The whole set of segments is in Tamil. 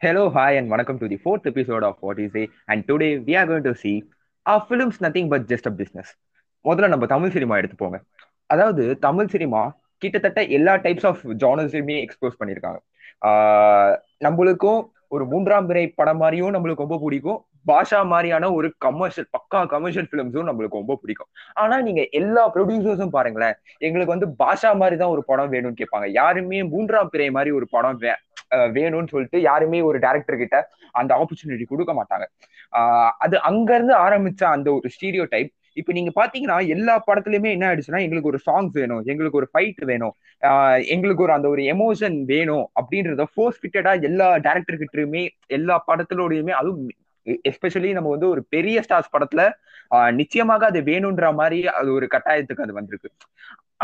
Hello, hi, and welcome to the fourth episode of What Is It. And today we are going to see our films nothing but just a business. முதல்ல நம்ம தமிழ் சினிமா எடுத்துப்போங்க அதாவது தமிழ் சினிமா கிட்டத்தட்ட எல்லா டைப்ஸ் ஆஃப் ஜானர்ஸையுமே எக்ஸ்போஸ் பண்ணியிருக்காங்க. நம்மளுக்கும் ஒரு மூன்றாம் பிறை படம் மாதிரியும் நம்மளுக்கு ரொம்ப பிடிக்கும். பாஷா மாதிரியான ஒரு கமர்ஷியல் பக்கா கமர்ஷியல் ஃபிலிம்ஸும் நம்மளுக்கு ரொம்ப பிடிக்கும். ஆனா நீங்க எல்லா ப்ரொடியூசர்ஸும் பாருங்களேன் எங்களுக்கு வந்து பாஷா மாதிரி தான் ஒரு படம் வேணும்னு கேட்பாங்க. யாருமே மூன்றாம் பிறை மாதிரி ஒரு படம் வேணும்னு சொல்லிட்டு யாருமே ஒரு டேரக்டர் கிட்ட அந்த ஆப்பர்ச்சுனிட்டி கொடுக்க மாட்டாங்க. அது அங்க இருந்து ஆரம்பிச்ச அந்த ஒரு ஸ்டீரியோ டைப் இப்ப நீங்க பாத்தீங்கன்னா எல்லா படத்துலயுமே என்ன ஆயிடுச்சுன்னா எங்களுக்கு ஒரு சாங்ஸ் வேணும் எங்களுக்கு ஒரு ஃபைட் வேணும் எங்களுக்கு ஒரு அந்த ஒரு எமோஷன் வேணும் அப்படின்றத ஃபோர்ஸ் ஃபிட்டடா எல்லா டேரக்டர் கிட்டயுமே எல்லா படத்திலோடையுமே அதுவும் எஸ்பெஷலி நம்ம வந்து ஒரு பெரிய ஸ்டார்ஸ் படத்துல நிச்சயமாக அது வேணும்ன்ற மாதிரி அது ஒரு கட்டாயத்துக்கு அது வந்திருக்கு.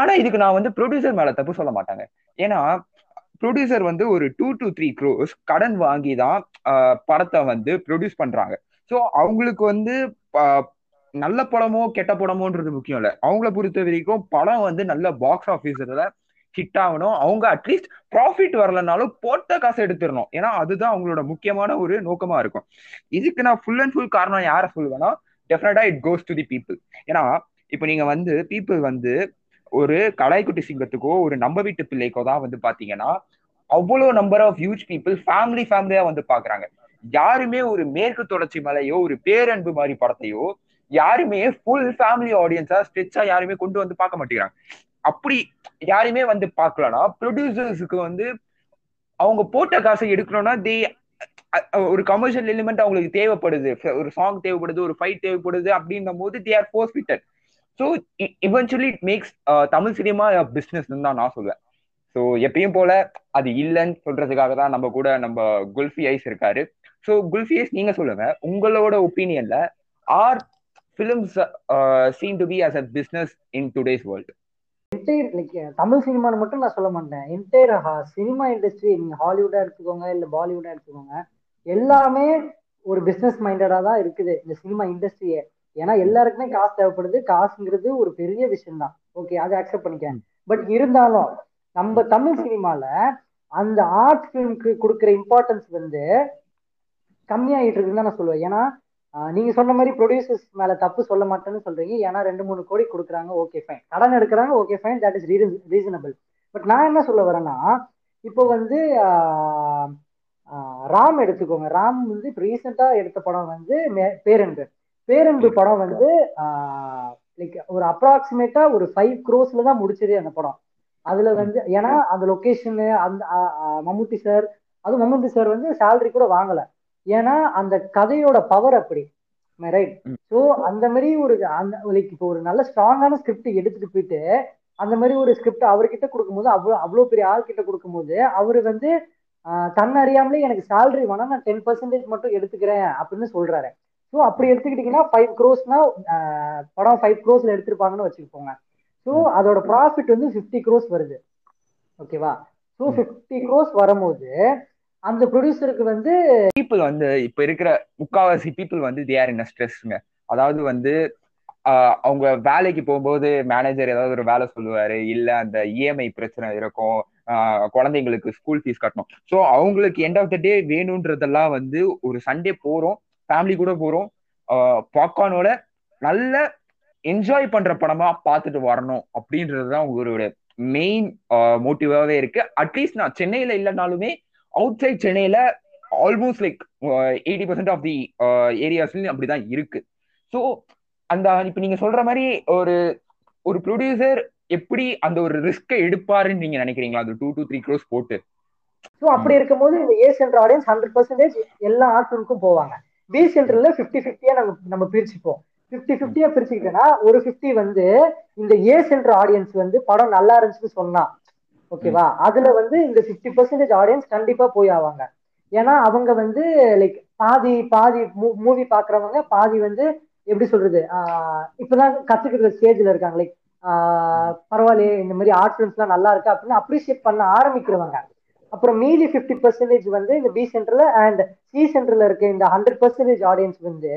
ஆனா இதுக்கு நான் வந்து ப்ரொடியூசர் மேல தப்பு சொல்ல மாட்டாங்க. ஏன்னா ப்ரொடியூசர் வந்து ஒரு டூ டு த்ரீ க்ரோஸ் கடன் வாங்கி தான் படத்தை வந்து ப்ரொடியூஸ் பண்றாங்க. ஸோ அவங்களுக்கு வந்து நல்ல படமோ கெட்ட படமோன்றது முக்கியம் இல்லை. அவங்கள பொறுத்த வரைக்கும் படம் வந்து நல்ல பாக்ஸ் ஆஃபீஸில் ஹிட் ஆகணும். அவங்க அட்லீஸ்ட் ப்ராஃபிட் வரலனாலும் போட்ட காசை எடுத்துடணும். ஏன்னா அதுதான் அவங்களோட முக்கியமான ஒரு நோக்கமா இருக்கும். இதுக்கு நான் ஃபுல் அண்ட் ஃபுல் காரணம் யாரை சொல்லுவேன்னா definitely it goes to the people ஏன்னா இப்போ நீங்க வந்து பீப்புள் வந்து ஒரு கலாய்குட்டி சிங்கத்துக்கோ ஒரு நம்ம வீட்டு பிள்ளைக்கோ தான் வந்து பாத்தீங்கன்னா அவ்வளோ number of huge people family ஃபேமிலியா வந்து பாக்குறாங்க. யாருமே ஒரு மேற்கு தொடர்ச்சி மலையோ ஒரு பேரன்பு மாதிரி படத்தையோ யாருமே ஃபுல் ஃபேமிலி ஆடியன்ஸா ஸ்ட்ரெச்சா யாருமே கொண்டு வந்து பார்க்க மாட்டேங்கிறாங்க. அப்படி யாருமே வந்து பார்க்கலனா ப்ரொடியூசர்ஸுக்கு வந்து அவங்க போட்ட காசை எடுக்கணும்னா தே ஒரு கமர்ஷியல் எலிமெண்ட் அவங்களுக்கு தேவைப்படுது. ஒரு சாங் தேவைப்படுது ஒரு ஃபைட் தேவைப்படுது அப்படின்னும் போது they are force fitted so eventually it makes Tamil cinema business தான் நான் சொல்லுவேன் ஸோ எப்பயும் போல அது இல்லைன்னு சொல்றதுக்காக தான் நம்ம கூட நம்ம குல்ஃபி ஐஸ் இருக்காரு. ஸோ குல்ஃபி ஐஸ் நீங்க சொல்லுங்க. உங்களோட ஒப்பீனியன்ல are films seen to be as a business in today's world entire like Tamil சினிமான்னு மட்டும் நான் சொல்ல மாட்டேன். என்டையர் சினிமா இண்டஸ்ட்ரி நீங்கள் ஹாலிவுட்டாக எடுத்துக்கோங்க இல்லை பாலிவுட்டாக எடுத்துக்கோங்க எல்லாமே ஒரு பிஸ்னஸ் மைண்டடாக தான் இருக்குது. இந்த சினிமா இண்டஸ்ட்ரியே ஏன்னா எல்லாருக்குமே காசு தேவைப்படுது. காசுங்கிறது ஒரு பெரிய விஷயம் தான் ஓகே அதை அக்செப்ட் பண்ணிக்கேன் பட் இருந்தாலும் நம்ம தமிழ் சினிமால அந்த ஆர்ட் ஃபிலிம்க்கு கொடுக்குற இம்பார்ட்டன்ஸ் வந்து கம்மியாயிட்டு இருக்குன்னு தான் நான் சொல்லுவேன். ஏன்னா நீங்க சொன்ன மாதிரி ப்ரொடியூசர்ஸ் மேல தப்பு சொல்ல மாட்டேன்னு சொல்றீங்க. ஏன்னா ரெண்டு மூணு கோடி கொடுக்குறாங்க ஓகே ஃபைன் கடன் எடுக்கிறாங்க okay fine that is reasonable but நான் என்ன சொல்ல வரேன்னா இப்போ வந்து ராம் எடுத்துக்கோங்க. ராம் வந்து இப்போ ரீசெண்டாக எடுத்த படம் வந்து பேரன்பு. பேரன்பு படம் வந்து லைக் ஒரு அப்ராக்சிமேட்டா ஒரு ஃபைவ் க்ரோஸ்ல தான் முடிச்சதே அந்த படம். அதுல வந்து ஏன்னா அந்த லொக்கேஷனு அந்த மம்முட்டி சார் அதுவும் மம்முட்டி சார் வந்து சேலரி கூட வாங்கல. ஏன்னா அந்த கதையோட பவர் அப்படி. ரைட் ஸோ அந்த மாதிரி ஒரு அந்த லைக் இப்போ ஒரு நல்ல ஸ்ட்ராங்கான ஸ்கிரிப்ட் எடுத்துட்டு போயிட்டு அந்த மாதிரி ஒரு ஸ்கிரிப்ட் அவர்கிட்ட கொடுக்கும்போது அவ்வளோ அவ்வளோ பெரிய ஆள் கிட்ட கொடுக்கும்போது அவர் வந்து தன் அறியாமலே எனக்கு சேலரி வேணா நான் டென் பர்சன்டேஜ் மட்டும் எடுத்துக்கிறேன் அப்படின்னு சொல்றாரு. ஸோ அப்படி எடுத்துக்கிட்டீங்கன்னா ஃபைவ் க்ரோஸ்னா படம் ஃபைவ் க்ரோஸ்ல எடுத்திருப்பாங்கன்னு வச்சுக்கோங்க. ஸோ அதோட ப்ராஃபிட் வந்து ஃபிஃப்டி க்ரோஸ் வருது. ஓகேவா ஸோ ஃபிஃப்டி க்ரோஸ் வரும்போது அந்த ப்ரொடியூசருக்கு வந்து பீப்புள் வந்து இப்ப இருக்கிற முக்காவாசி பீப்புள் வந்து தே ஆர் இன் ஸ்ட்ரெஸ்ங்க அதாவது வந்து அவங்க வேலைக்கு போகும்போது மேனேஜர் ஏதாவது ஒரு வேலை சொல்லுவாரு இல்ல அந்த இஎம்ஐ பிரச்சனை இருக்கும் குழந்தைங்களுக்கு ஸ்கூல் ஃபீஸ் கட்டணும். ஸோ அவங்களுக்கு எண்ட் ஆஃப் த டே வேணுன்றதெல்லாம் வந்து ஒரு சண்டே போறோம். ஃபேமிலி கூட போறோம். பாப்கார்னோட நல்ல என்ஜாய் பண்ற படமா பார்த்துட்டு வரணும் அப்படின்றதுதான் உங்களுடைய உங்களோட மெயின் மோட்டிவாவே இருக்கு. அட்லீஸ்ட் நான் சென்னையில இல்லைனாலுமே அவுட் சைட் சென்னையில almost like eighty percent of the ஏரியாஸ்லயும் அப்படிதான் இருக்கு. ஸோ அந்த இப்ப நீங்க சொல்ற மாதிரி ஒரு ஒரு ப்ரொடியூசர் எப்படி அந்த ஒரு ரிஸ்கை எடுப்பாருன்னு நீங்க நினைக்கிறீங்களா? அந்த டூ டூ த்ரீ க்ரோஸ் போட்டு. ஸோ அப்படி இருக்கும்போது இந்த ஏஸ் என்ற ஆடியன்ஸ் ஹண்ட்ரட் பர்சன்டேஜ் எல்லா ஆர்ட்ஸுக்கும் போவாங்க. பி சென்டர்ல ஃபிஃப்டி ஃபிஃப்டியா நம்ம நம்ம பிரிச்சுப்போம். ஃபிஃப்டி ஃபிஃப்டியா பிரிச்சுக்கிட்டோம்னா ஒரு ஃபிஃப்டி வந்து இந்த ஏ சென்டர் ஆடியன்ஸ் வந்து படம் நல்லா இருந்துச்சுன்னு சொன்னா ஓகேவா? அதுல வந்து இந்த ஃபிஃப்டி பர்சன்டேஜ் ஆடியன்ஸ் கண்டிப்பா போய் ஆவாங்க. ஏன்னா அவங்க வந்து லைக் பாதி பாதி மூவி பாக்குறவங்க பாதி வந்து எப்படி சொல்றது இப்பதான் கத்துக்கிற ஸ்டேஜ்ல இருக்காங்க. லைக் பரவாயில்லையே இந்த மாதிரி ஆர்ட் ஃபிலிம்ஸ் எல்லாம் நல்லா இருக்கு அப்படின்னு அப்ரிஷியேட் பண்ண ஆரம்பிக்கிறவங்க. அப்புறம் மீதி ஃபிஃப்டி பர்சன்டேஜ் வந்து இந்த பி சென்டர்ல அண்ட் சி சென்டர்ல இருக்க இந்த ஹண்ட்ரட் பர்சன்டேஜ் ஆடியன்ஸ் வந்து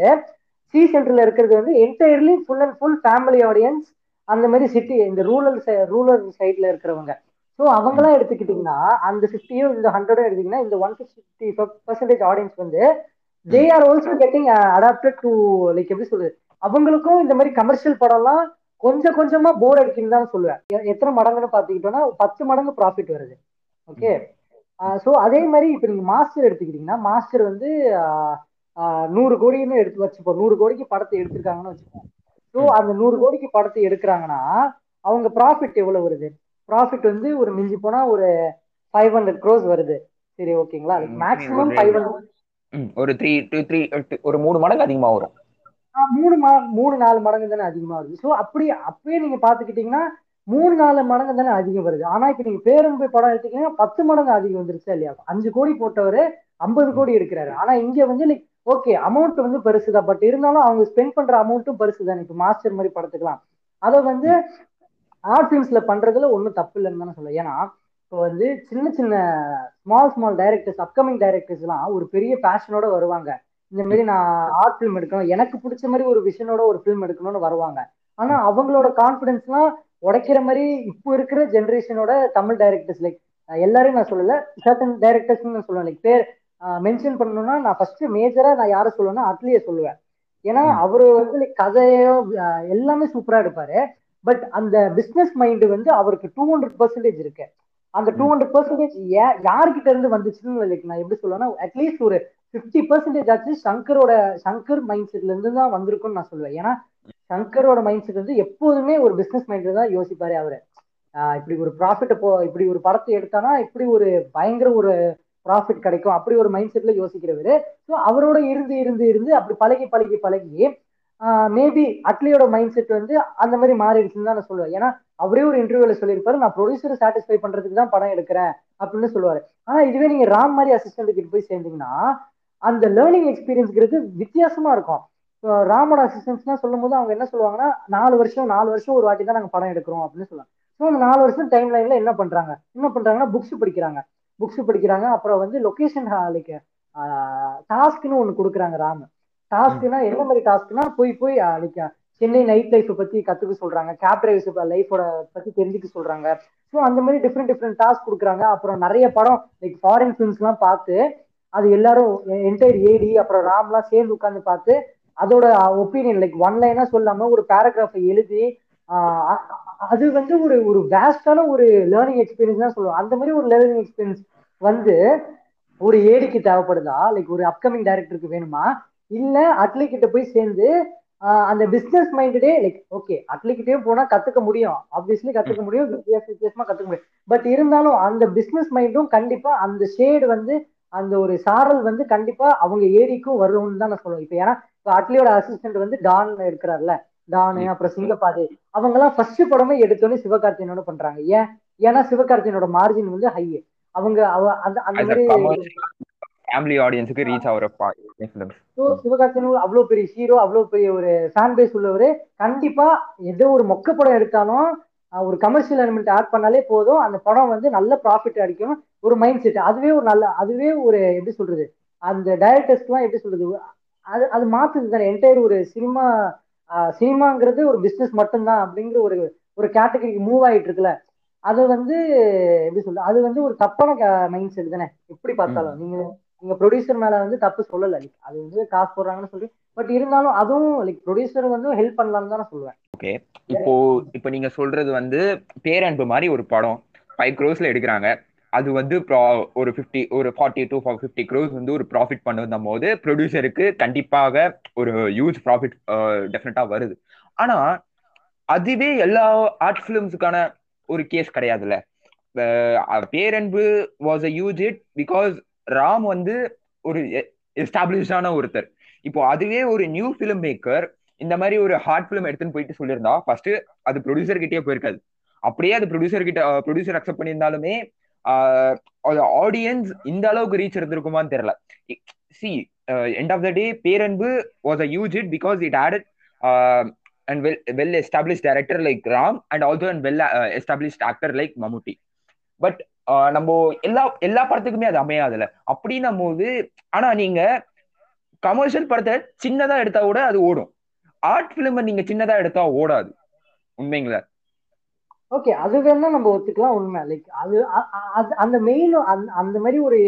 சி சென்டர்ல இருக்கிறது வந்து entirely full and full family audience அந்த மாதிரி சிட்டி இந்த ரூரல் ரூரல் சைட்ல இருக்கிறவங்க. ஸோ அவங்களாம் எடுத்துக்கிட்டீங்கன்னா அந்த ஃபிஃப்டியும் இந்த ஹண்ட்ரடும் எடுத்தீங்கன்னா இந்த ஒன் ஃபிஃப்டி பர்சன்டேஜ் ஆடியன்ஸ் வந்து they are also getting adapted to like எப்படி சொல்றது? அவங்களுக்கும் இந்த மாதிரி கமர்ஷியல் படம்லாம் கொஞ்சம் கொஞ்சமா போர் அடிக்குன்னு தான் சொல்லுவேன். எத்தனை மடங்குன்னு பாத்துக்கிட்டோம்னா பத்து மடங்கு ப்ராஃபிட் வருது. ஓகே ஸோ அதே மாதிரி இப்போ நீங்க மாஸ்டர் எடுத்துக்கிட்டீங்கன்னா மாஸ்டர் வந்து நூறு கோடின்னு எடுத்து வச்சுப்போம். நூறு கோடிக்கு படத்தை எடுத்திருக்காங்கன்னு வச்சுப்போம். ஸோ அந்த நூறு கோடிக்கு படத்தை எடுக்கிறாங்கன்னா அவங்க ப்ராஃபிட் எவ்வளவு வருது? ப்ராஃபிட் வந்து ஒரு மிஞ்சி போனா ஒரு ஃபைவ் ஹண்ட்ரட் க்ரோஸ் வருது. சரி ஓகேங்களா? மேக்ஸிமம் ஃபைவ் ஹண்ட்ரட் ஒரு த்ரீ டூ த்ரீ ஒரு மூணு மடங்கு அதிகமா வரும். மூணு மூணு நாலு மடங்கு தானே அதிகமா வருது. ஸோ அப்படி அப்பயே நீங்க பாத்துக்கிட்டீங்கன்னா மூணு நாலு மடங்கு தானே அதிகம் வருது. ஆனா இப்ப நீங்க பேரன்பு படம் எடுத்தீங்கன்னா பத்து மடங்கு அதிகம் வந்துருச்சா இல்லையா? அஞ்சு கோடி போட்டவரு ஐம்பது கோடி எடுக்கிறாரு. ஆனா இங்க வந்து லைக் ஓகே அமௌண்ட் வந்து பெருசுதான் பட் இருந்தாலும் அவங்க ஸ்பெண்ட் பண்ற அமௌண்ட்டும் பெருசு தானே இப்போ மாஸ்டர் மாதிரி படத்துக்கலாம் அதை வந்து ஆர்ட் ஃபிலிம்ஸ்ல பண்றதுல ஒன்றும் தப்பு இல்லைன்னு தானே சொல்ல ஏன்னா இப்போ வந்து சின்ன சின்ன small small directors upcoming directors எல்லாம் ஒரு பெரிய பேஷனோட வருவாங்க. இந்த மாதிரி நான் ஆர்ட் ஃபிலிம் எடுக்கணும். எனக்கு பிடிச்ச மாதிரி ஒரு விஷனோட ஒரு ஃபிலிம் எடுக்கணும்னு வருவாங்க. ஆனா அவங்களோட கான்ஃபிடென்ஸ்லாம் உடைக்கிற மாதிரி இப்போ இருக்கிற ஜென்ரேஷனோட தமிழ் டைரக்டர்ஸ் லைக் எல்லாரையும் நான் சொல்லல. சர்டன் டைரக்டர்ஸ் நான் சொல்லுவேன் லைக் பேர் மென்ஷன் பண்ணணும்னா நான் ஃபர்ஸ்ட் மேஜரா நான் யாரை சொல்லுவேன்னா அட்லியை சொல்லுவேன். ஏன்னா. அவரு வந்து like கதையோ எல்லாமே சூப்பரா எடுப்பாரு. பட் அந்த பிசினஸ் மைண்ட் வந்து அவருக்கு டூ ஹண்ட்ரட் பர்சன்டேஜ் இருக்கு. அந்த டூ ஹண்ட்ரட் பர்சன்டேஜ் யார்கிட்ட இருந்து வந்துச்சுன்னு லைக் நான் எப்படி சொல்லுவேன்னா அட்லீஸ்ட் ஒரு ஃபிஃப்டி பர்சன்டேஜ் ஆச்சு சங்கரோட சங்கர் மைண்ட் செட்ல இருந்து தான் வந்திருக்கும்னு நான் சொல்லுவேன். ஏன்னா சங்கரோட மைண்ட் செட் வந்து எப்போதுமே ஒரு பிசினஸ் மைண்ட்ல தான் யோசிப்பாரு அவரு. இப்படி ஒரு ப்ராஃபிட் போ இப்படி ஒரு படத்தை எடுத்தானா இப்படி ஒரு பயங்கர ஒரு ப்ராஃபிட் கிடைக்கும். அப்படி ஒரு மைண்ட் செட்ல யோசிக்கிறவரு. ஸோ அவரோட இருந்து இருந்து இருந்து அப்படி பழகி பழகி பழகி மேபி அட்லியோட மைண்ட் செட் வந்து அந்த மாதிரி மாறிடுச்சுன்னு தான் நான் சொல்லுவேன். ஏன்னா அவரே ஒரு இன்டர்வியூல சொல்லியிருப்பாரு நான் ப்ரொடியூசரை சாட்டிஸ்ஃபை பண்றதுக்கு தான் படம் எடுக்கிறேன் அப்படின்னு சொல்லுவாரு. ஆனா இதுவே நீங்க ராம் மாதிரி அசிஸ்டன்ட் போய் சேர்ந்தீங்கன்னா அந்த லேர்னிங் எக்ஸ்பீரியன்ஸ்ங்கிறது வித்தியாசமா இருக்கும். ராமோட அசிஸ்டன்ஸ்லாம் சொல்லும் போது அவங்க என்ன சொல்லுவாங்கன்னா நாலு வருஷம் நாலு வருஷம் ஒரு வாட்டி தான் நாங்க படம் எடுக்கிறோம் அப்படின்னு சொல்லுவாங்க. ஸோ அந்த நாலு வருஷம் டைம் லைன்ல என்ன பண்றாங்க? என்ன பண்றாங்கன்னா புக்ஸ் படிக்கிறாங்க. புக்ஸ் படிக்கிறாங்க. அப்புறம் வந்து லொக்கேஷன் லைக் டாஸ்க்னு ஒன்று கொடுக்குறாங்க ராமு. டாஸ்க்னா என்ன மாதிரி டாஸ்க்னா போய் போய் லைக் சென்னை நைட் லைஃப் பத்தி கத்துக்க சொல்றாங்க. கேப் டிரைவர்ஸ் லைஃபோட பத்தி தெரிஞ்சுக்க சொல்றாங்க. ஸோ அந்த மாதிரி டிஃப்ரெண்ட் டிஃப்ரெண்ட் டாஸ்க் கொடுக்குறாங்க. அப்புறம் நிறைய படம் லைக் ஃபாரின் ஃபிலிம்ஸ்லாம் பார்த்து அது எல்லாரும் என்டையர் ஏடி அப்புறம் ராம்லாம் சேர்ந்து உட்காந்து பார்த்து அதோட ஒப்பீனியன் லைக் ஒன் லைனா சொல்லாம ஒரு பேராகிராஃபை எழுதி அது வந்து ஒரு ஒரு வேஸ்டான ஒரு லேர்னிங் எக்ஸ்பீரியன்ஸ் தான் சொல்லுவோம் அந்த மாதிரி ஒரு லேர்னிங் எக்ஸ்பீரியன்ஸ் வந்து ஒரு ஏடிக்கு தேவைப்படுதா? லைக் ஒரு அப்கமிங் டைரக்டருக்கு வேணுமா? இல்ல அட்லி கிட்ட போய் சேர்ந்து அந்த பிசினஸ் மைண்டடே லைக் ஓகே அட்லிக்கிட்டே போனா கத்துக்க முடியும். ஆப்வியஸ்லி கத்துக்க முடியும் வித்தியாச வித்தியாசமா கத்துக்க முடியும். பட் இருந்தாலும் அந்த பிசினஸ் மைண்டும் கண்டிப்பா அந்த ஷேடு வந்து அந்த ஒரு சாரல் வந்து கண்டிப்பா அவங்க ஏரிக்கும் வரும்னு தான் நான் சொல்லுவேன். இப்போ ஏன்னா இப்போ அட்லியோட அசிஸ்டன்ட் வந்து டான் இருக்கிறார்ல. டானு அப்புறம் சிங்கப்பாது. அவங்க எல்லாம் ஃபர்ஸ்ட் படமே எடுத்தோன்னே சிவகார்த்தியனோட பண்றாங்க. ஏன்? ஏன்னா சிவகார்த்தியனோட மார்ஜின் வந்து ஹை அவங்க அவ அந்த அந்த மாதிரி ஃபேமிலி ஆடியன்ஸுக்கு ரீச் ஆகிற சிவகார்த்தியன் அவ்வளோ பெரிய ஹீரோ அவ்வளோ பெரிய ஒரு ஃபேன் பேஸ் உள்ளவர் கண்டிப்பா ஏதோ ஒரு மொக்க படம் எடுத்தாலும் ஒரு கமர்ஷியல் எலிமெண்ட் ஆட் பண்ணாலே போதும். அந்த படம் வந்து நல்ல ப்ராஃபிட் அடிக்கும். ஒரு மைண்ட் செட் அதுவே ஒரு நல்ல அதுவே ஒரு எப்படி சொல்றது? அந்த டைரக்டர்ஸ்க்குலாம் எப்படி சொல்றது? அது அது மாத்துது தானே. என்டையர் ஒரு சினிமா சினிமாங்கிறது ஒரு பிஸ்னஸ் மட்டும்தான் அப்படிங்கிற ஒரு ஒரு கேட்டகரிக்கு மூவ் ஆயிட்டு இருக்குல்ல. அது வந்து எப்படி சொல்றது? அது வந்து ஒரு தப்பான மைண்ட் செட் தானே. எப்படி பார்த்தாலும். நீங்க நீங்க ப்ரொடியூசர் மேல வந்து தப்பு சொல்லல. லைக் அது வந்து காசு போடுறாங்கன்னு சொல்லி. பட் இருந்தாலும் அதுவும் லைக் ப்ரொடியூசர் வந்து ஹெல்ப் பண்ணலாம்னு தான் நான் சொல்லுவேன். ஓகே இப்போ இப்போ நீங்க சொல்றது வந்து பேரன்பு மாதிரி ஒரு படம். ஃபைவ் க்ரோஸ்ல எடுக்கிறாங்க. அது வந்து ஒரு ஃபிஃப்டி ஒரு ஃபார்ட்டி டூ ஃபிஃப்டி க்ரோஸ் வந்து ஒரு ப்ராஃபிட் பண்ணும் போது ப்ரொடியூசருக்கு கண்டிப்பாக ஒரு ஹியூஜ் ப்ராஃபிட் டெஃபினட்டா வருது. ஆனா அதுவே எல்லா ஆர்ட் ஃபிலிம்ஸுக்கான ஒரு கேஸ் கிடையாதுல்ல. Uh, Peranbu was a huge hit because Ram வந்து ஒரு எஸ்டாப்ளிஷான ஒருத்தர். இப்போ அதுவே ஒரு நியூ ஃபிலிம் மேக்கர் இந்த மாதிரி ஒரு ஹார்ட் ஃபிலிம் எடுத்துன்னு போயிட்டு சொல்லியிருந்தா ஃபர்ஸ்ட் அது ப்ரொடியூசர் கிட்டே போயிருக்காது. அப்படியே அது ப்ரொடியூசர் கிட்ட ப்ரொடியூசர் அக்செப்ட் பண்ணியிருந்தாலுமே ஆடியன்ஸ் இந்த அளவுக்கு ரீச் இருந்திருக்குமான்னு தெரியல. See end of the day Peranbu was a huge hit because it added and well well establish director like Ram and also and well established actor like Mammootty. But நம்ம எல்லா எல்லா படத்துக்குமே அது அமையாதுல அப்படின்னும் போது ஆனா நீங்க கமர்ஷியல் படத்தை சின்னதா எடுத்தா கூட அது ஓடும். ஆர்ட் பிலிம் நீங்க சின்னதா எடுத்தா ஓடாது. உண்மைங்களா? ஓகே அது வேணா நம்ம ஒத்துக்கலாம் உண்மை. லைக் அது அ- அந்த மெயின் அந்த மாதிரி ஒரு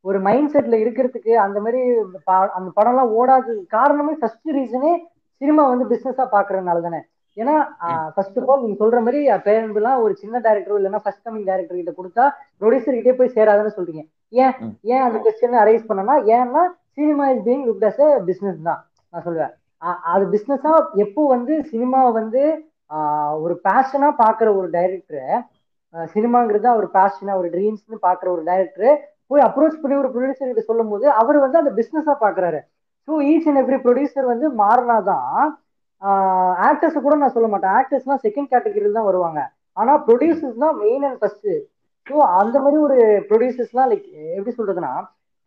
ஒரு மைண்ட் செட்ல இருக்கிறதுக்கு அந்த மாதிரி ப- அந்த படம்லாம் ஓடாது காரணமே ஃபர்ஸ்ட் ரீசனே சினிமா வந்து பிசினஸா பாக்குறதுனால தானே. ஏன்னா ஃபர்ஸ்ட் ஆஃப் ஆல் நீங்க சொல்ற மாதிரி பேரன்புலாம் ஒரு சின்ன டேரக்டர் இல்லைன்னா ஃபர்ஸ்ட் கமிங் டேரக்டர் கிட்ட கொடுத்தா ப்ரொடியூசர் கிட்டே போய் சேராதுன்னு சொல்றீங்க. ஏன். ஏன் அந்த கொஸ்டின் அரைஸ் பண்ணனா ஏன்னா cinema is being looked as business தான் நான் சொல்லுவேன். அது பிசினஸா எப்போ வந்து சினிமாவை வந்து ஒரு பேஷனா பாக்குற ஒரு டைரக்டர் சினிமாங்கிறது அவர் பேஷனா ஒரு ட்ரீம்ஸ்னு பாக்குற ஒரு டைரக்டர் போய் அப்ரோச் பண்ணி ஒரு ப்ரொடியூசர் கிட்ட சொல்லும் போது அவர் வந்து அந்த பிசினஸா பாக்குறாரு so each and every producer வந்து மாறினாதான் ஆக்டர்ஸ் கூட நான் சொல்ல மாட்டேன். ஆக்டர்ஸ்லாம் செகண்ட் கேட்டகரியில் தான் வருவாங்க. ஆனா ப்ரொடியூசர்ஸ் தான் மெயின் அண்ட் ஃபர்ஸ்ட் ஸோ அந்த மாதிரி ஒரு ப்ரொடியூசர்ஸ்லாம் லைக் எப்படி சொல்றதுன்னா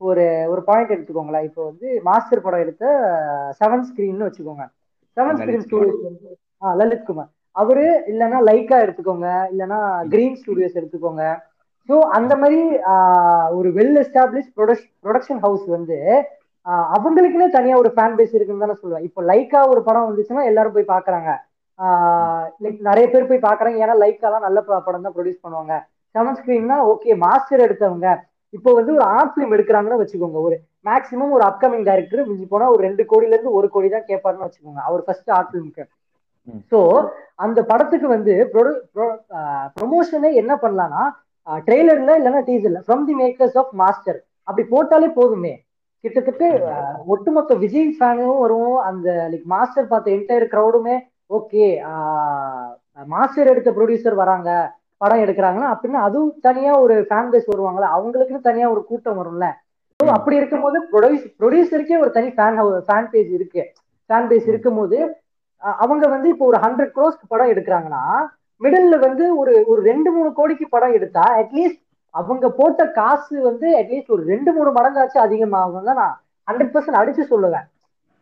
ஒரு ஒரு பாயிண்ட் எடுத்துக்கோங்களேன். இப்போ வந்து மாஸ்டர் படம் எடுத்த செவன் ஸ்கிரீன்னு வச்சுக்கோங்க. Seven screen. ஸ்டூடியோஸ் ஆ லலித் குமார். அவரு இல்லைன்னா லைக்கா எடுத்துக்கோங்க. இல்லைன்னா கிரீன் ஸ்டுடியோஸ் எடுத்துக்கோங்க. ஸோ அந்த மாதிரி ஒரு வெல் எஸ்டாப்ளிஷ் ப்ரொடக்ஷன் ஹவுஸ் வந்து அவங்களுக்குன்னே தனியா ஒரு ஃபேன் பேஸ் இருக்குன்னு தானே சொல்லுவேன். இப்போ லைக்கா ஒரு படம் வந்துச்சுன்னா எல்லாரும் போய் பாக்குறாங்க. லைக் நிறைய பேர் போய் பாக்குறாங்க. ஏன்னா லைக்காலாம் நல்ல படம் தான் ப்ரொடியூஸ் பண்ணுவாங்க. செவன் ஸ்கிரீன்னா ஓகே மாஸ்டர் எடுத்தவங்க. இப்போ வந்து ஒரு ஆர்ட் ஃபிலிம் எடுக்கிறாங்கன்னு வச்சுக்கோங்க. ஒரு மேக்ஸிமம் ஒரு அப்கமிங் டைரக்டர் மிஞ்சி போனா ஒரு ரெண்டு கோடில இருந்து ஒரு கோடி தான் கேட்பாருன்னு வச்சுக்கோங்க. அவர் ஃபர்ஸ்ட் ஆர்ட் ஃபிலிமுக்கு. ஸோ அந்த படத்துக்கு வந்து ப்ரொமோஷனே என்ன பண்ணலாம்னா ட்ரெய்லர்ல இல்லைன்னா டீசர்ல from the makers of Master அப்படி போட்டாலே போதுமே. கிட்டத்தட்ட ஒட்டுமொத்த விஜய் ஃபேனும் வரும் அந்த லைக் மாஸ்டர் பார்த்த என்டையர் க்ரௌடுமே ஓகே மாஸ்டர் எடுத்த ப்ரொடியூசர் வராங்க படம் எடுக்கிறாங்கன்னா அப்படின்னா அதுவும் தனியா ஒரு ஃபேன் பேஸ் வருவாங்கல்ல அவங்களுக்குன்னு தனியா ஒரு கூட்டம் வரும்ல. அப்படி இருக்கும்போது ப்ரொடியூஸ் ப்ரொடியூசருக்கே ஒரு தனி ஃபேன் ஃபேன் பேஜ் இருக்கு ஃபேன் பேஸ். இருக்கும்போது அவங்க வந்து இப்போ ஒரு ஹண்ட்ரட் க்ரோஸ்க்கு படம் எடுக்கிறாங்கன்னா மிடில்ல வந்து ஒரு ஒரு ரெண்டு மூணு கோடிக்கு படம் எடுத்தா அட்லீஸ்ட் அவங்க போட்ட காசு வந்து அட்லீஸ்ட் ஒரு ரெண்டு மூணு மடங்காச்சும் அதிகமாகும் தான் நான் ஹண்ட்ரட் பர்சன்ட் அடிச்சு சொல்லுவேன்.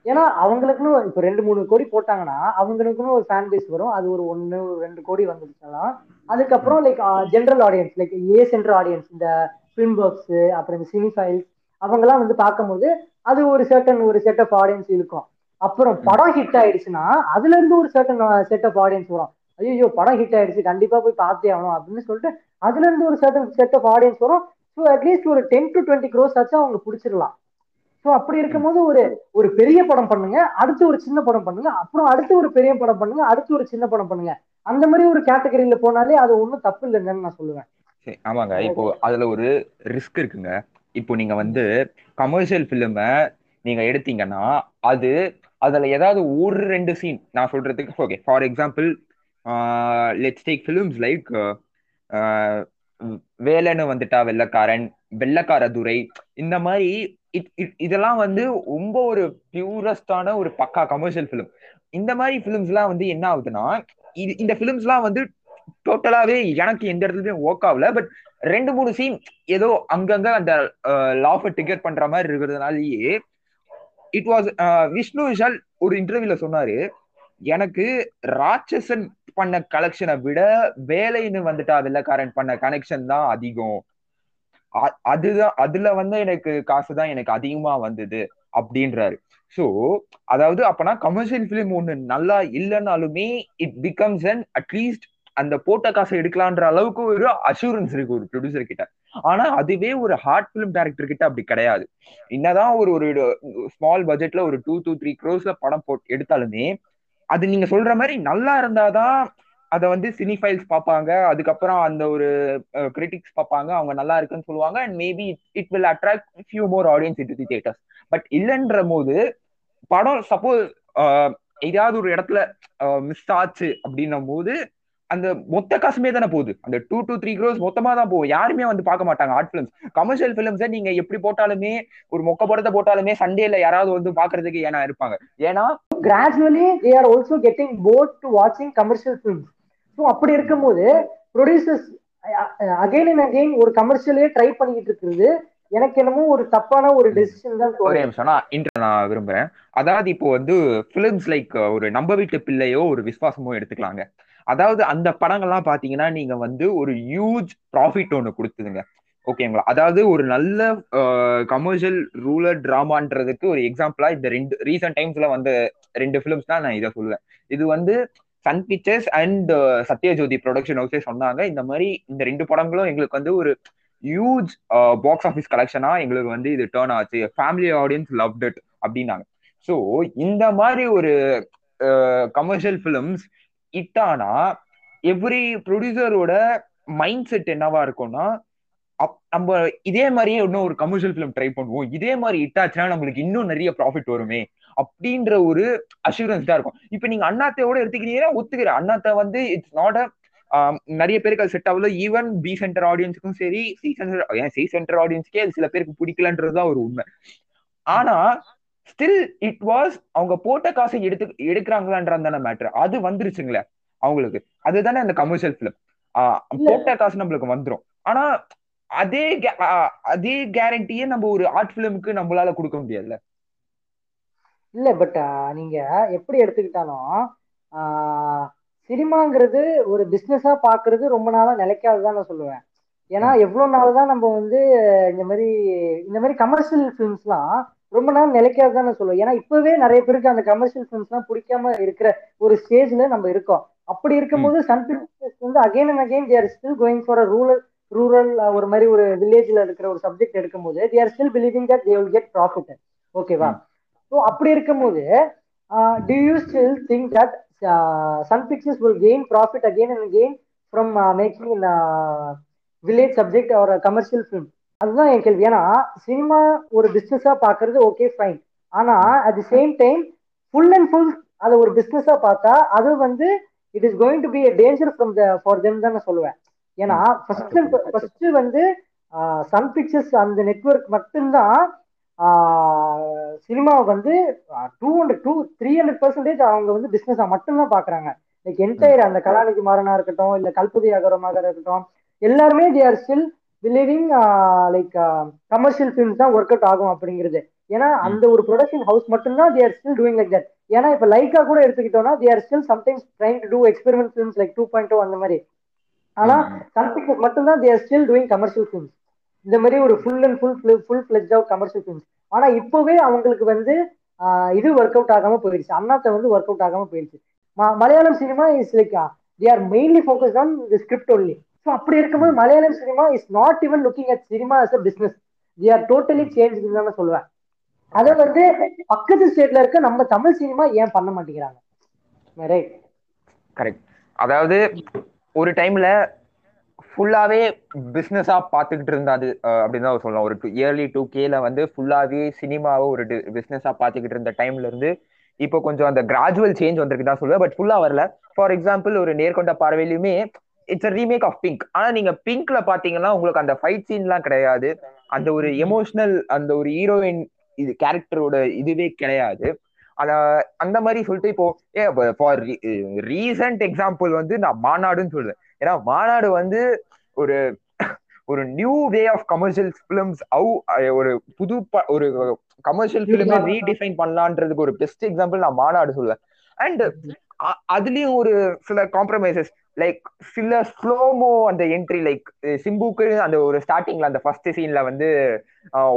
ஏன்னா அவங்களுக்குன்னு இப்போ ரெண்டு மூணு கோடி போட்டாங்கன்னா அவங்களுக்குன்னு ஒரு ஃபேன் பேஸ் வரும். அது ஒரு ஒன்று ரெண்டு கோடி வந்துருச்சுலாம் அதுக்கப்புறம் like general audience like A central audience இந்த ஃபிலிம் பாக்ஸு அப்புறம் இந்த சினிஃபைல்ஸ் அவங்கெல்லாம் வந்து பார்க்கும்போது அது ஒரு சர்டன் ஒரு செட் ஆஃப் ஆடியன்ஸ் இருக்கும். அப்புறம் படம் ஹிட் ஆயிடுச்சுன்னா அதுல இருந்து ஒரு சர்டன் செட் ஆஃப் ஆடியன்ஸ் வரும். ஐயோ படம் ஹிட் ஆயிடுச்சு கண்டிப்பா போய் பார்த்தே ஆகணும் அப்படின்னு சொல்லிட்டு அதுல இருந்து ஒரு சர்டன் செட் ஆஃப் ஆடியன்ஸ் வரும். ஸோ அட்லீஸ்ட் ஒரு டென் டு டுவெண்ட்டி க்ரோஸ் ஆச்சும் அவங்க பிடிச்சிடலாம். ஸோ அப்படி இருக்கும்போது ஒரு ஒரு பெரிய படம் பண்ணுங்க அடுத்து ஒரு சின்ன படம் பண்ணுங்க அப்புறம் அடுத்து ஒரு பெரிய படம் பண்ணுங்க அடுத்து ஒரு சின்ன படம் பண்ணுங்க. அந்த மாதிரி ஒரு கேட்டகரியில போனாலே அது ஒன்றும் தப்பு இல்லைங்கன்னு நான் சொல்லுவேன். சரி, ஆமாங்க. இப்போ அதுல ஒரு ரிஸ்க் இருக்குங்க. இப்போ நீங்க வந்து கமர்ஷியல் ஃபிலிமை நீங்க எடுத்தீங்கன்னா அது அதுல ஏதாவது ஒரு ரெண்டு சீன் நான் சொல்றதுக்கு okay for example let's take films like வேலைன்னு வந்துட்டா வெள்ளக்காரன் வெள்ளக்கார துரை இந்த மாதிரி இட்- இதெல்லாம் வந்து ரொம்ப ஒரு பியூரஸ்டான ஒரு பக்கா கமர்ஷியல் ஃபிலிம் இந்த மாதிரி ஃபிலிம்ஸ்லாம் வந்து என்ன ஆகுதுன்னா இது இந்த ஃபிலிம்ஸ்லாம் வந்து டோட்டலாவே எனக்கு எந்த இடத்துலயுமே ஒர்க் ஆகல பட் ரெண்டு மூணு சீன் ஏதோ அங்கங்க அந்த லாஃபை டிக்கெட் பண்ற மாதிரி இருக்கிறதுனாலயே இட் வாஸ் விஷ்ணு விஷால் ஒரு இன்டர்வியூல சொன்னாரு எனக்கு ராட்சசன் பண்ண கலெக்ஷனை விட வேலைன்னு வந்துட்டா வெள்ளக்காரன் பண்ண கனெக்ஷன் தான் அதிகம். அ- அதுதான் அதுல வந்து எனக்கு காசு தான் எனக்கு அதிகமா வந்தது அப்படின்றாரு. சோ அதாவது அப்பனா கமர்ஷியல் பிலிம் ஒண்ணு நல்லா இல்லைனாலுமே it becomes an at least அந்த போட்ட காசை எடுக்கலான்ற அளவுக்கு ஒரு அஷூரன்ஸ் இருக்கு ஒரு ப்ரொடியூசர் கிட்ட. ஆனா அதுவே ஒரு ஹார்ட் பிலிம் டேரக்டர் கிட்ட அப்படி கிடையாது. என்னதான் ஒரு ஒரு ஸ்மால் பட்ஜெட்ல ஒரு டூ டூ த்ரீ க்ரோஸ்ல படம் போட்டு எடுத்தாலுமே அது நீங்க சொல்ற மாதிரி நல்லா இருந்தாதான் அதை வந்து சினிஃபைல்ஸ் பார்ப்பாங்க. அதுக்கப்புறம் அந்த ஒரு கிரிட்டிக்ஸ் பார்ப்பாங்க. அவங்க நல்லா இருக்குன்னு சொல்லுவாங்க. And maybe it will attract few more audience in the theatres but இல்லைன்ற போது படம் சப்போஸ் ஏதாவது ஒரு இடத்துல மிஸ் ஆச்சு அப்படின்னும் போது அந்த மொத்த காசுமே தானே போகுது. அந்த டூ டு த்ரீ க்ரோஸ் மொத்தமா தான் போகும். யாருமே வந்து பார்க்க மாட்டாங்க ஆர்ட் ஃபிலிம்ஸ் கமர்ஷியல் ஃபிலிம்ஸை நீங்க எப்படி போட்டாலுமே ஒரு மொக்க படத்தை போட்டாலுமே சண்டேல யாராவது வந்து பாக்குறதுக்கு ஏன்னா இருப்பாங்க. ஏன்னா gradually they are also getting bored to வாட்சிங் கமர்ஷியல் ஃபிலிம்ஸ் ஸோ அப்படி இருக்கும்போது ப்ரொடியூசர்ஸ் அகைன் அண்ட் அகைன் ஒரு கமர்ஷியலே ட்ரை பண்ணிக்கிட்டு இருக்கிறது எனக்கு என்னமோ ஒரு தப்பான ஒரு டெசிஷன் தான் ஒரே நிமிஷம் நான் இன்டர் நான் விரும்புறேன். அதாவது இப்போ வந்து ஃபிலிம்ஸ் லைக் ஒரு நம்ப வீட்டு பிள்ளையோ ஒரு விஸ்வாசமோ எடுத்துக்கலாங்க. அதாவது அந்த படங்கள்லாம் பாத்தீங்கன்னா நீங்க வந்து ஒரு ஹியூஜ் ப்ராஃபிட் ஒன்று கொடுத்துதுங்க. ஓகேங்களா? அதாவது ஒரு நல்ல கமர்ஷியல் ரூலர் டிராமான்றதுக்கு ஒரு எக்ஸாம்பிளா இந்த ரெண்டு ரீசெண்ட் டைம்ஸ்ல வந்த ரெண்டு ஃபிலிம்ஸ் தான் நான் இதை சொல்லுவேன். இது வந்து Sun pictures and Sathyajothi production ஹவுஸே சொன்னாங்க. இந்த மாதிரி இந்த ரெண்டு படங்களும் எங்களுக்கு வந்து ஒரு ஹியூஜ் பாக்ஸ் ஆஃபீஸ் கலெக்ஷனா எங்களுக்கு வந்து இது டேர்ன் ஆச்சு. ஃபேமிலி ஆடியன்ஸ் லவ்ட் இட் அப்படின்னாங்க. ஸோ இந்த மாதிரி ஒரு கமர்ஷியல் ஃபிலிம்ஸ் இட்டானா எவ்ரி ப்ரொடியூசரோட மைண்ட் செட் என்னவா இருக்கும்னா நம்ம இதே மாதிரியே இன்னும் ஒரு கமர்ஷியல் ஃபிலிம் ட்ரை பண்ணுவோம். இதே மாதிரி இட்டாச்சுன்னா நம்மளுக்கு இன்னும் நிறைய ப்ராஃபிட் வருமே அப்படின்ற ஒரு அஷூரன்ஸ் தான் இருக்கும். இப்ப நீங்க அண்ணாத்தையோட எடுத்துக்கிட்டீங்கன்னா ஒத்துக்கிறேன். அண்ணாத்தை வந்து இட்ஸ் நாட் அ நிறைய பேருக்கு அது செட் ஆகல. ஈவன் பி சென்டர் ஆடியன்ஸுக்கும் சரி சி சென்டர் ஏன் சி சென்டர் ஆடியன்ஸ்க்கே அது சில பேருக்கு பிடிக்கலன்றதுதான் ஒரு உண்மை. ஆனா ஸ்டில் இட் வாஸ் அவங்க போட்ட காசை எடுத்து எடுக்கிறாங்களான்றது மேட்ரு அது வந்துருச்சுங்களே அவங்களுக்கு. அதுதானே அந்த கமர்ஷியல் பிலிம் போட்ட காசு நம்மளுக்கு வந்துடும் ஆனா அதே அதே கேரண்டியே நம்ம ஒரு ஆர்ட் பிலிமுக்கு நம்மளால கொடுக்க முடியாதுல்ல? இல்ல பட் நீங்க எப்படி எடுத்துக்கிட்டாலும் சினிமாங்கிறது ஒரு பிசினஸா பாக்குறது ரொம்ப நாளா நிலைக்காதுதான் நான் சொல்லுவேன். ஏன்னா எவ்வளவு நாள் தான் நம்ம வந்து இந்த மாதிரி இந்த மாதிரி கமர்ஷியல் ஃபிலிம்ஸ்லாம் ரொம்ப நாள் நிலைக்காதுதான் நான் சொல்லுவேன் ஏன்னா இப்பவே நிறைய பேருக்கு அந்த கமர்ஷியல் ஃபிலிம்ஸ்லாம் பிடிக்காம இருக்கிற ஒரு ஸ்டேஜ்ல நம்ம இருக்கோம். அப்படி இருக்கும்போது சன் பிக்சர்ஸ் வந்து again and again they're still going for a rural rural ஒரு மாதிரி ஒரு வில்லேஜ்ல இருக்கிற ஒரு சப்ஜெக்ட் எடுக்கும்போது they are still believing that they will get profit ஓகேவா ஸோ அப்படி இருக்கும்போது do you still think that Sun Pictures will gain profit again and again from making in village subject ஒரு கமர்ஷியல் ஃபிலிம் அதுதான் என் கேள்வி. ஏன்னா சினிமா ஒரு பிஸ்னஸா பாக்குறது ஓகே ஃபைன் ஆனா at the same time full and full அதை ஒரு பிஸ்னஸா பார்த்தா அது வந்து it is going to be danger from the for them தான் நான் சொல்லுவேன். ஏன்னா ஃபர்ஸ்ட் ஃபர்ஸ்ட் வந்து சன் பிக்சர்ஸ் அந்த நெட்ஒர்க் மட்டும்தான் சினிமாவை வந்து two hundred two three hundred percentage அவங்க வந்து பிஸ்னஸா மட்டும்தான் பாக்குறாங்க. லைக் என்டையர் அந்த கலாநிதி மாறனா இருக்கட்டும் இல்ல கல்பதி அகரமாக இருக்கட்டும் எல்லாருமே they are still believing like commercial films தான் ஒர்க் அவுட் ஆகும் அப்படிங்கிறது. ஏன்னா அந்த ஒரு ப்ரொடக்ஷன் ஹவுஸ் மட்டும்தான் they are still doing like that ஏன்னா இப்ப லைக்கா கூட எடுத்துக்கிட்டோம்னா they are still sometimes trying to do experiment films like two point two அந்த மாதிரி. ஆனா சன் பிக்சர்ஸ் மட்டும்தான் they are still doing commercial films இந்த மாதிரி ஒரு full and full full fledge out commercial films ஆனா இப்பவே அவங்களுக்கு வந்து இது ஒர்க் அவுட் ஆகாம போயிடுச்சு அண்ணாத்த வந்து ஒர்க் அவுட் ஆகாம போயிடுச்சு Malayalam cinema is like they are mainly focus on the script only so அப்படி இருக்கும்போது Malayalam cinema is not even looking at cinema as a business the are totally change தான் சொல்லுவேன். அதை வந்து பக்கத்து ஸ்டேட்ல இருக்க நம்ம தமிழ் சினிமா ஏன் பண்ண மாட்டேங்கிறாங்க? ரைட் கரெக்ட் அதாவது ஒரு டைம்ல ஃபுல்லாவே பிசினஸா பாத்துக்கிட்டு இருந்தாது அப்படின்னு தான் சொல்லலாம். ஒரு டூ இயர்லி டூ கேல வந்து ஃபுல்லாவே சினிமாவை ஒரு பிஸ்னஸா பாத்துக்கிட்டு இருந்த டைம்ல இருந்து இப்போ கொஞ்சம் அந்த கிராஜுவல் சேஞ்ச் வந்திருக்கு தான் சொல்லுவேன். பட் ஃபுல்லா வரல. ஃபார் எக்ஸாம்பிள் ஒரு நேர்கொண்ட பார்வையிலுமே இட்ஸ் ரீமேக் ஆஃப் பிங்க் ஆனா நீங்க பிங்க்ல பாத்தீங்கன்னா உங்களுக்கு அந்த ஃபைட் சீன்லாம் கிடையாது. அந்த ஒரு எமோஷனல் அந்த ஒரு ஹீரோயின் இது கேரக்டரோட இதுவே கிடையாது. அத அந்த மாதிரி சொல்லிட்டு இப்போ ஏ ஃபார் ரீசன்ட் எக்ஸாம்பிள் வந்து நான் மாநாடுன்னு சொல்லுவேன் ஏன்னா மாநாடு வந்து ஒரு ஒரு new way of commercial films அவு ஒரு புது ஒரு கமர்ஷியல் பிலிமே ரீடிஃபைன் பண்ணலான்றதுக்கு ஒரு பெஸ்ட் எக்ஸாம்பிள் நான் மாநாடு சொல்லுவேன் அண்ட் அதுலயும் ஒரு சில காம்ப்ரமைசஸ் லைக் சில ஸ்லோமோ அந்த என்ட்ரி லைக் சிம்புக்கு அந்த ஒரு ஸ்டார்டிங்ல அந்த ஃபர்ஸ்ட் சீன்ல வந்து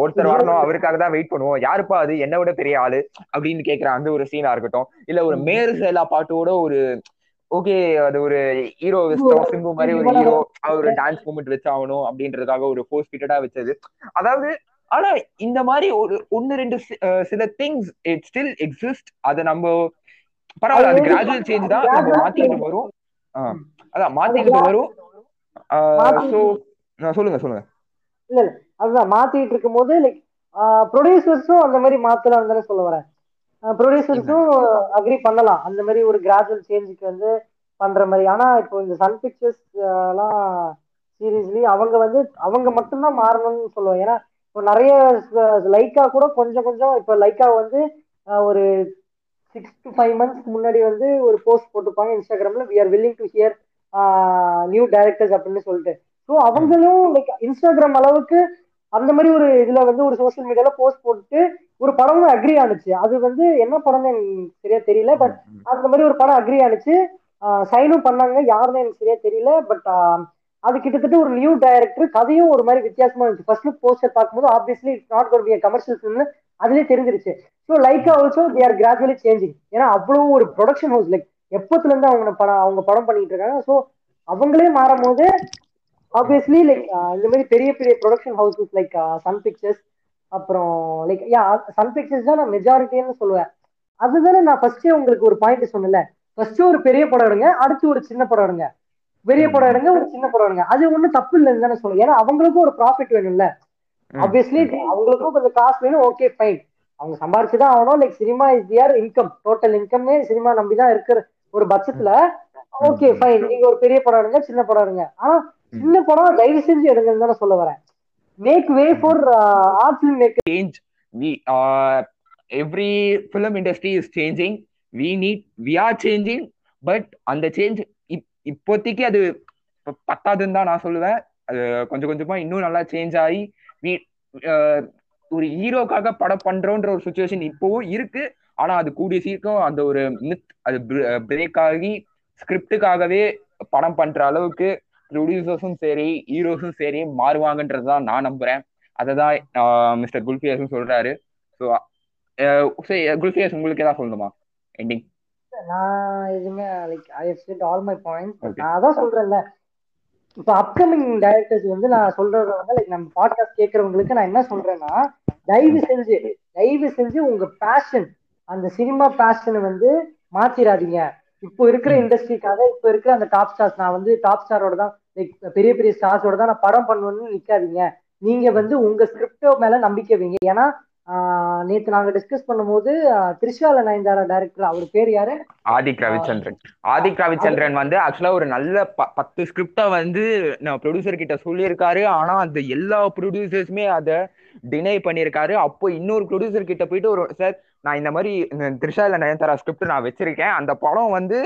ஒருத்தர் வரணும் அவருக்காக தான் வெயிட் பண்ணுவோம். யாருப்பா அது? என்ன விட பெரிய ஆளு? அப்படின்னு கேக்குற அந்த ஒரு சீனா இருக்கட்டும். இல்ல ஒரு மேரு சேலா பாட்டோட ஒரு ஓகே அது ஒரு ஹீரோ சிம்பு மாதிரி ஒரு ஹீரோ ஒரு டான்ஸ் மூமெண்ட் வச்சாகணும் அப்படின்றதுக்காக ஒரு ஃபோர் ஸ்பீட்டடா வச்சது. அதாவது ஆனா இந்த மாதிரி ஒரு ஒன்னு ரெண்டு சில திங்ஸ் இட் ஸ்டில் எக்ஸிஸ்ட் அதை நம்ம பரவாயில்ல அது கிராஜுவல் சேஞ்ச் தான் நம்ம மாத்திக்கிட்டு வரும். அதான் மாத்திக்கிட்டு வரும். சொல்லுங்க சொல்லுங்க. இல்ல இல்ல. அதுதான் மாத்திட்டு இருக்கும் போது லைக் ப்ரொடியூசர்ஸும் அந்த மாதிரி மாத்தலாம் தானே சொல்ல வரேன். ப்ரொடியூசர்ஸும் அக்ரி பண்ணலாம். அந்த மாதிரி ஒரு கிராஜுவல் சேஞ்சுக்கு வந்து பண்ற மாதிரி. ஆனா இப்போ இந்த சன் பிக்சர்ஸ் எல்லாம் சீரியஸ்லி அவங்க வந்து அவங்க மட்டும்தான் மாறணும்னு சொல்லுவேன் ஏன்னா இப்போ நிறைய லைக்கா கூட கொஞ்சம் கொஞ்சம் இப்போ லைக்கா வந்து ஒரு சிக்ஸ் டு ஃபைவ் மந்த்ஸ்க்கு முன்னாடி வந்து ஒரு போஸ்ட் போட்டுப்பாங்க இன்ஸ்டாகிராம்ல we are willing to hear new directors அப்படின்னு சொல்லிட்டு. ஸோ அவங்களும் லைக் இன்ஸ்டாகிராம் அளவுக்கு அந்த மாதிரி ஒரு இதுல வந்து ஒரு சோசியல் மீடியால போஸ்ட் போட்டு ஒரு படமும் அக்ரி ஆனிச்சு. அது வந்து என்ன படம்னு எனக்கு சரியா தெரியல பட் அந்த மாதிரி ஒரு படம் அக்ரி ஆனிச்சு. சைனும் பண்ணாங்க. யாருன்னு எனக்கு சரியா தெரியல பட் அது கிட்டத்தட்ட ஒரு நியூ டைரக்டர் கதையும் ஒரு மாதிரி வித்தியாசமா இருந்துச்சு. ஃபர்ஸ்ட் லுக் போஸ்டர் பார்க்கும்போது obviously it's not got be commercial ஃபிலிம்னு அதுலேயே தெரிஞ்சிருச்சு. So like also they are gradually changing ஏன்னா அவ்வளோ ஒரு ப்ரொடக்ஷன் ஹவுஸ் லைக் எப்பத்துல இருந்து அவங்க படம் அவங்க படம் பண்ணிட்டு இருக்காங்க. ஸோ அவங்களே மாறும் போது ஆப்வியஸ்லி லைக் இந்த மாதிரி பெரிய பெரிய production houses like Sun Pictures அப்புறம் லைக் யா சன் பிக்சர்ஸ் தான் நான் மெஜாரிட்டின்னு சொல்லுவேன். அதுதானே நான் ஃபர்ஸ்டே உங்களுக்கு ஒரு பாயிண்ட் சொன்னல ஃபர்ஸ்ட் ஒரு பெரிய படம் எடுங்க அடுத்து ஒரு சின்ன படம் எடுங்க. பெரிய படம் எடுங்க ஒரு சின்ன படம் எடுங்க. அது ஒன்றும் தப்பு இல்லைன்னு தானே சொல்லுவேன். ஏன்னா அவங்களுக்கும் ஒரு ப்ராஃபிட் வேணும்ல. ஆப்வியஸ்லி அவங்களுக்கும் கொஞ்சம் காசு வேணும். ஓகே ஃபைன் அவங்க சம்பாரிச்சுதான் ஆகணும். Like cinema is their income total இன்கம்மே cinema நம்பி தான் இருக்கிற ஒரு பட்சத்துல ஓகே ஃபைன் நீங்க ஒரு பெரிய படம் எடுங்க சின்ன படம் எடுங்க. ஆனா சின்ன படம் தயவு செஞ்சு எடுங்கன்னு தானே சொல்ல வரேன். Make way for art film make we uh every film industry is changing. We need we are changing. But அந்த சேஞ்ச் இப்போதைக்கு அது பத்தாதுன்னு தான் நான் சொல்லுவேன். அது கொஞ்சம் கொஞ்சமா இன்னும் நல்லா சேஞ்ச் ஆகி ஒரு ஹீரோக்காக படம் பண்றோன்ற ஒரு சுச்சுவேஷன் இப்போவும் இருக்கு. ஆனா அது கூடிய சீக்கிரம் அந்த ஒரு மித் அது பிரேக் ஆகி ஸ்கிரிப்டுக்காகவே படம் பண்ற அளவுக்கு ப்ரொடியூசர்ஸும் சரி ஹீரோஸும் சரி மாறுவாங்கன்றதுதான் நான் நம்புறேன். அதை தான் மிஸ்டர் குல்ஃபியாஸும் சொல்றாரு. ஸோ குல்ஃபியாஸ் உங்களுக்கு ஏதாவது சொல்லணுமா? எண்டிங் நான் எதுவுமே like I said all my points. நான் அதான் சொல்றேன்ல இப்போ அப்கமிங் டைரக்டர்ஸ் வந்து நான் சொல்றது வந்து லைக் நம்ம பாட்காஸ்ட் கேட்கறவங்களுக்கு நான் என்ன சொல்றேன்னா தயவு செஞ்சு தயவு செஞ்சு உங்க பேஷன் அந்த சினிமா பேஷனை வந்து மாத்திராதீங்க. இப்போ இருக்கிற இண்டஸ்ட்ரிக்காக இப்போ இருக்கிற அந்த டாப் ஸ்டார்ஸ் நான் வந்து டாப் ஸ்டாரோட தான் லைக் பெரிய பெரிய ஸ்டார்ஸோட தான் நான் படம் பண்ணணும்னு நிக்காதீங்க. நீங்க வந்து உங்க ஸ்கிரிப்டோ மேல நம்பிக்கை வைங்க. ஏன்னா நேத்து நாங்க டிஸ்கஸ் பண்ணும்போது திரிஷால நயன்தாரா டைரக்டர் அவர் பேர் யாரு? ஆதிக் ரவிச்சந்திரன். ஆதிக் ரவிச்சந்திரன் வந்து ஆக்சுவலா ஒரு நல்ல ப- பத்து ஸ்கிரிப்டா வந்து நான் ப்ரொடியூசர் கிட்ட சொல்லியிருக்காரு. ஆனா அந்த எல்லா ப்ரொடியூசர்ஸுமே அதை டினை பண்ணியிருக்காரு. அப்போ இன்னொரு ப்ரொடியூசர் கிட்ட போயிட்டு ஒரு சார் நான் இந்த மாதிரி இந்த நயன்தாரா ஸ்கிரிப்ட் நான் வச்சிருக்கேன். அந்த படம் வந்து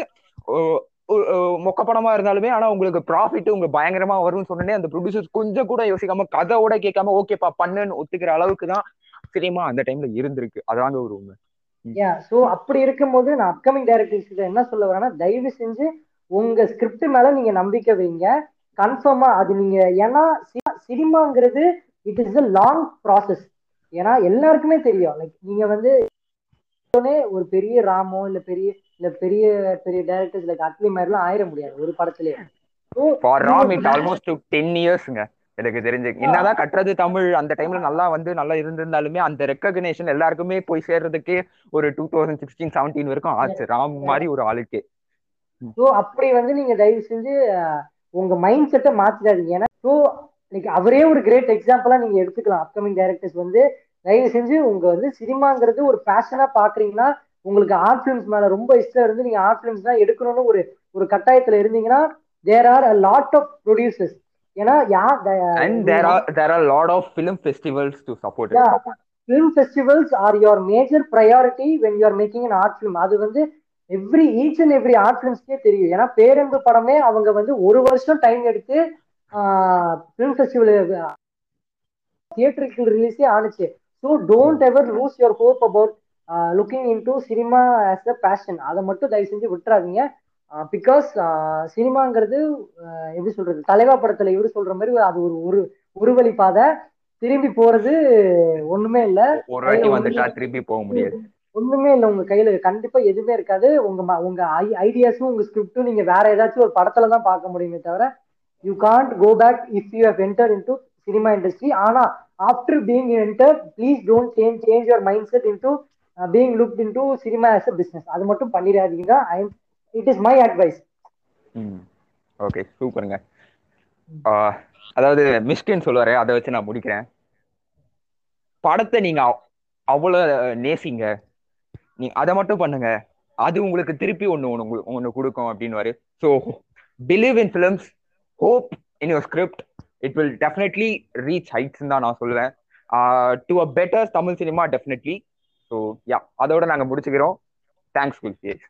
மொக்க படமா இருந்தாலுமே ஆனா உங்களுக்கு ப்ராஃபிட் உங்க பயங்கரமா வரும்னு சொன்னே அந்த ப்ரொடியூசர்ஸ் கொஞ்சம் கூட யோசிக்காம கதையோட கேட்காம ஓகேப்பா பண்ணுன்னு ஒத்துக்கிற அளவுக்கு தான் சினிமா அந்த டைம்ல இருந்திருக்கு. அதாங்க ஒரு உண்மை. யா சோ அப்படி இருக்கும்போது நான் அப்கமிங் டைரக்டர்ஸ் என்ன சொல்ல வரேன்னா தயவு செஞ்சு உங்க ஸ்கிரிப்ட் மேல நீங்க நம்பிக்கை வைங்க. கன்ஃபார்மா அது நீங்க ஏன்னா சினிமாங்கிறது it is a long process ஏன்னா எல்லாருக்குமே தெரியும். லைக் நீங்க வந்து ஒரு பெரிய ராமோ இல்ல பெரிய இல்ல பெரிய பெரிய டைரக்டர்ஸ் லைக் அட்லி மாதிரிலாம் ஆயிட முடியாது ஒரு படத்துலயே எனக்கு தெரிஞ்சு என்னதான் கட்டுறது தமிழ் அந்த டைம்ல நல்லா வந்து நல்லா இருந்திருந்தாலுமே அந்த ரெக்கக்னேஷன் எல்லாருக்குமே போய் சேர்றதுக்கே ஒரு டூ தௌசண்ட் சிக்ஸ்டீன் செவன்டீன் வரைக்கும் ஆச்சு. ராம் மாதிரி ஒரு ஆளுக்கு. ஸோ அப்படி வந்து நீங்க தயவு செஞ்சு உங்க மைண்ட் செட்டை மாத்திடாதீங்க. ஏன்னா ஸோ லைக் அவரே ஒரு கிரேட் எக்ஸாம்பிளா நீங்க எடுத்துக்கலாம். அப்கமிங் டைரக்டர்ஸ் வந்து தயவு செஞ்சு உங்க வந்து சினிமாங்கிறது ஒரு பேஷனா பாக்குறீங்கன்னா உங்களுக்கு ஆர்ட் ஃபிலிம்ஸ் மேல ரொம்ப இஷ்டம் இருந்து நீங்க ஆர்ட் ஃபிலிம்ஸ் தான் எடுக்கணும்னு ஒரு ஒரு கட்டாயத்துல இருந்தீங்கன்னா there are a lot of producers ஏன்னா யார் and there are there are lot of film festivals to support film festivals are your major priority when you are making an art film அது வந்து every each and every art ஃபிலிம்ஸ்க்கே தெரியும். ஏன்னா பேரன்பு படமே அவங்க வந்து ஒரு வருஷம் டைம் எடுத்து ஃபிலிம் ஃபெஸ்டிவல் தியேட்டருக்கு ரிலீஸே ஆனுச்சு so don't ever lose your hope about looking into cinema as a passion அதை மட்டும் தயவு செஞ்சு விட்டுறாதீங்க. பிகாஸ் சினிமாங்கிறது எப்படி சொல்றது தலைவா படத்துல இவரு சொல்ற மாதிரி அது ஒரு ஒரு ஒரு வழி பாதை. திரும்பி போறது ஒண்ணுமே இல்ல. ஒரு வாட்டி வந்துட்டா திருப்பி போக முடியாது. ஒண்ணுமே இல்ல உங்க கையில கண்டிப்பா எதுவுமே இருக்காது. உங்க உங்க ஐடியாஸும் உங்க ஸ்கிரிப்டும் நீங்க வேற ஏதாச்சும் ஒரு படத்துல தான் பார்க்க முடியுமே தவிர you can't go back if you have enter into cinema industry ஆனா after being enter please don't change change your mindset into being looked into cinema as a business அது மட்டும் பண்ணிடாதீங்க. I it is my. Advice okay சூப்பருங்க அதாவது மிஸ்கின்னு சொல்லுவாரு அதை வச்சு நான் முடிக்கிறேன். படத்தை நீங்க அவ்- அவ்வளவு நேசிங்க. நீ அதை மட்டும் பண்ணுங்க. அது உங்களுக்கு திருப்பி ஒன்று ஒன்று ஒன்று கொடுக்கும் அப்படின்னு so believe in films hope in your script it will definitely reach heights தான் நான் சொல்லுவேன். To a better Tamil cinema definitely so yeah அதோட நாங்க முடிச்சுக்கிறோம். தேங்க்ஸ் குல்ஃபியேஷ்